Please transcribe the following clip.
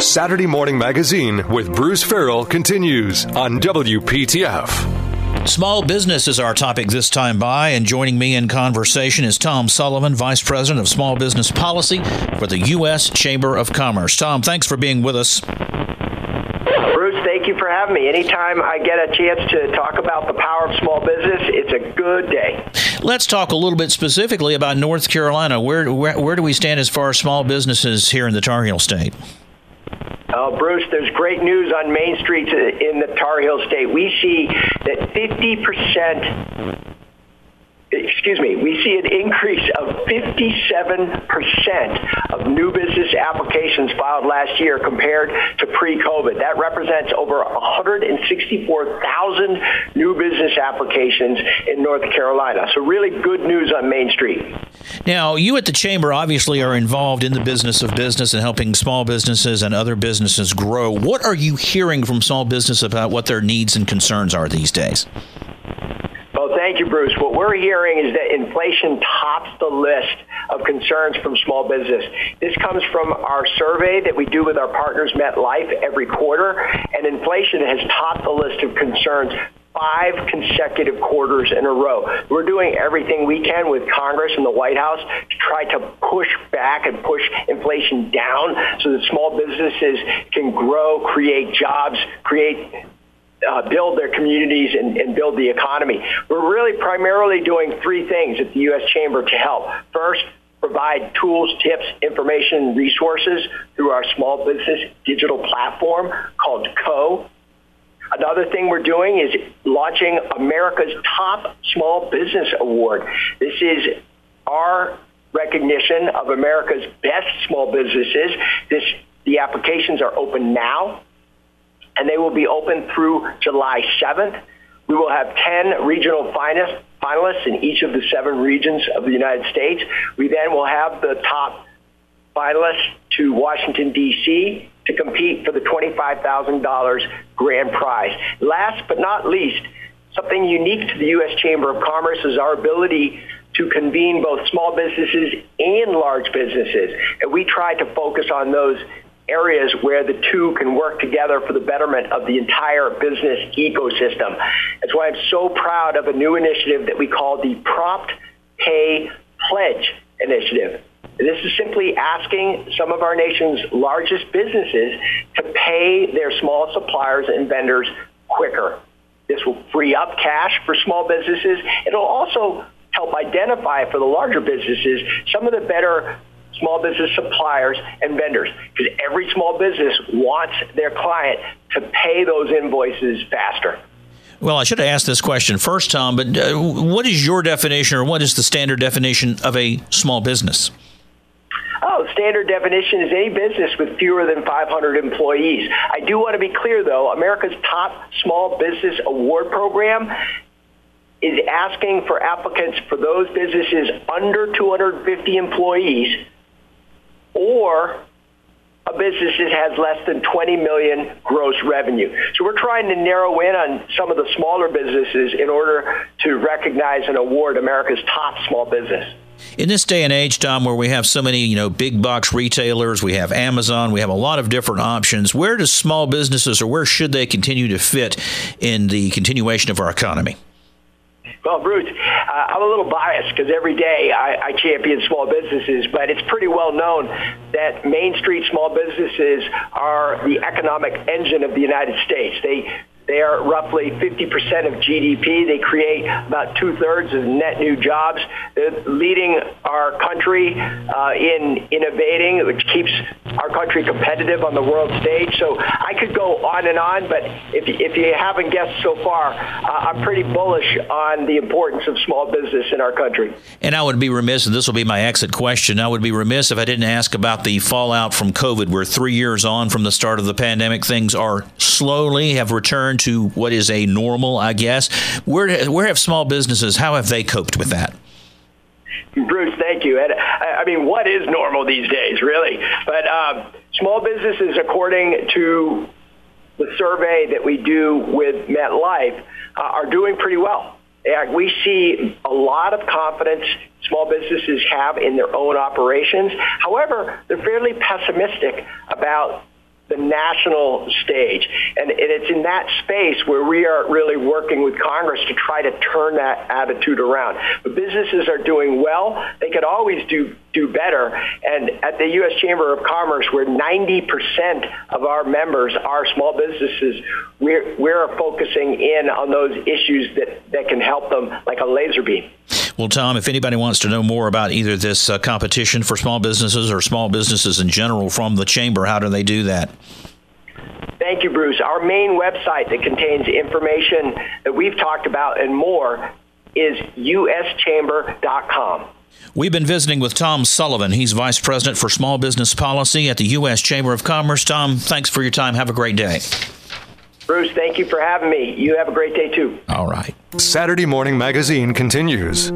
Saturday Morning Magazine with Bruce Ferrell continues on WPTF. Small business is our topic this time by, and joining me in conversation is Tom Sullivan, Vice President of Small Business Policy for the U.S. Chamber of Commerce. Tom, thanks for being with us. Bruce, thank you for having me. Anytime I get a chance to talk about the power of small business, it's a good day. Let's talk a little bit specifically about North Carolina. Where, where, where do we stand as far as small businesses here in the Tar Heel State? Uh, Bruce, there's great news on Main Street in the Tar Heel State. We see that 50% excuse me, we see an increase of 57% of new business applications filed last year compared to pre-COVID. That represents over 164,000 new business applications in North Carolina. So really good news on Main Street. Now, you at the Chamber obviously are involved in the business of business and helping small businesses and other businesses grow. What are you hearing from small business about what their needs and concerns are these days? Thank you, Bruce. What we're hearing is that inflation tops the list of concerns from small business. This comes from our survey that we do with our partners MetLife every quarter, and inflation has topped the list of concerns five consecutive quarters in a row. We're doing everything we can with Congress and the White House to try to push back and push inflation down so that small businesses can grow, create jobs, create uh, build their communities and, and build the economy. We're really primarily doing three things at the U.S. Chamber to help. First, provide tools, tips, information, resources through our small business digital platform called CO. Another thing we're doing is launching America's Top Small Business Award. This is our recognition of America's best small businesses. This, the applications are open now and they will be open through July 7th. We will have 10 regional finalists in each of the seven regions of the United States. We then will have the top finalists to Washington, D.C. to compete for the $25,000 grand prize. Last but not least, something unique to the U.S. Chamber of Commerce is our ability to convene both small businesses and large businesses. And we try to focus on those areas where the two can work together for the betterment of the entire business ecosystem. That's why I'm so proud of a new initiative that we call the Prompt Pay Pledge Initiative. This is simply asking some of our nation's largest businesses to pay their small suppliers and vendors quicker. This will free up cash for small businesses. It'll also help identify for the larger businesses some of the better small business suppliers and vendors because every small business wants their client to pay those invoices faster. Well, I should have asked this question first, Tom, but uh, what is your definition or what is the standard definition of a small business? Oh, standard definition is any business with fewer than 500 employees. I do want to be clear, though. America's top small business award program is asking for applicants for those businesses under 250 employees or a business that has less than 20 million gross revenue. So we're trying to narrow in on some of the smaller businesses in order to recognize and award America's top small business. In this day and age, Tom, where we have so many, you know, big box retailers, we have Amazon, we have a lot of different options. Where does small businesses, or where should they continue to fit in the continuation of our economy? Well, Bruce, uh, I'm a little biased because every day I, I champion small businesses, but it's pretty well known that Main Street small businesses are the economic engine of the United States. They they are roughly 50% of GDP. They create about two thirds of net new jobs. They're leading our country uh, in innovating, which keeps our country competitive on the world stage. So I could go on and on, but if, if you haven't guessed so far, uh, I'm pretty bullish on the importance of small business in our country. And I would be remiss, and this will be my exit question, I would be remiss if I didn't ask about the fallout from COVID. We're three years on from the start of the pandemic. Things are slowly have returned to what is a normal, I guess. Where where have small businesses? How have they coped with that? Bruce, thank you. And I mean, what is normal these days, really? But um, small businesses, according to the survey that we do with MetLife, uh, are doing pretty well. And we see a lot of confidence small businesses have in their own operations. However, they're fairly pessimistic about the national stage. And it's in that space where we are really working with Congress to try to turn that attitude around. But businesses are doing well. They could always do do better. And at the U.S. Chamber of Commerce, where 90% of our members are small businesses, we're, we're focusing in on those issues that, that can help them like a laser beam. Well, Tom, if anybody wants to know more about either this uh, competition for small businesses or small businesses in general from the Chamber, how do they do that? Thank you, Bruce. Our main website that contains information that we've talked about and more is uschamber.com. We've been visiting with Tom Sullivan. He's Vice President for Small Business Policy at the U.S. Chamber of Commerce. Tom, thanks for your time. Have a great day. Bruce, thank you for having me. You have a great day too. All right. Saturday Morning Magazine continues.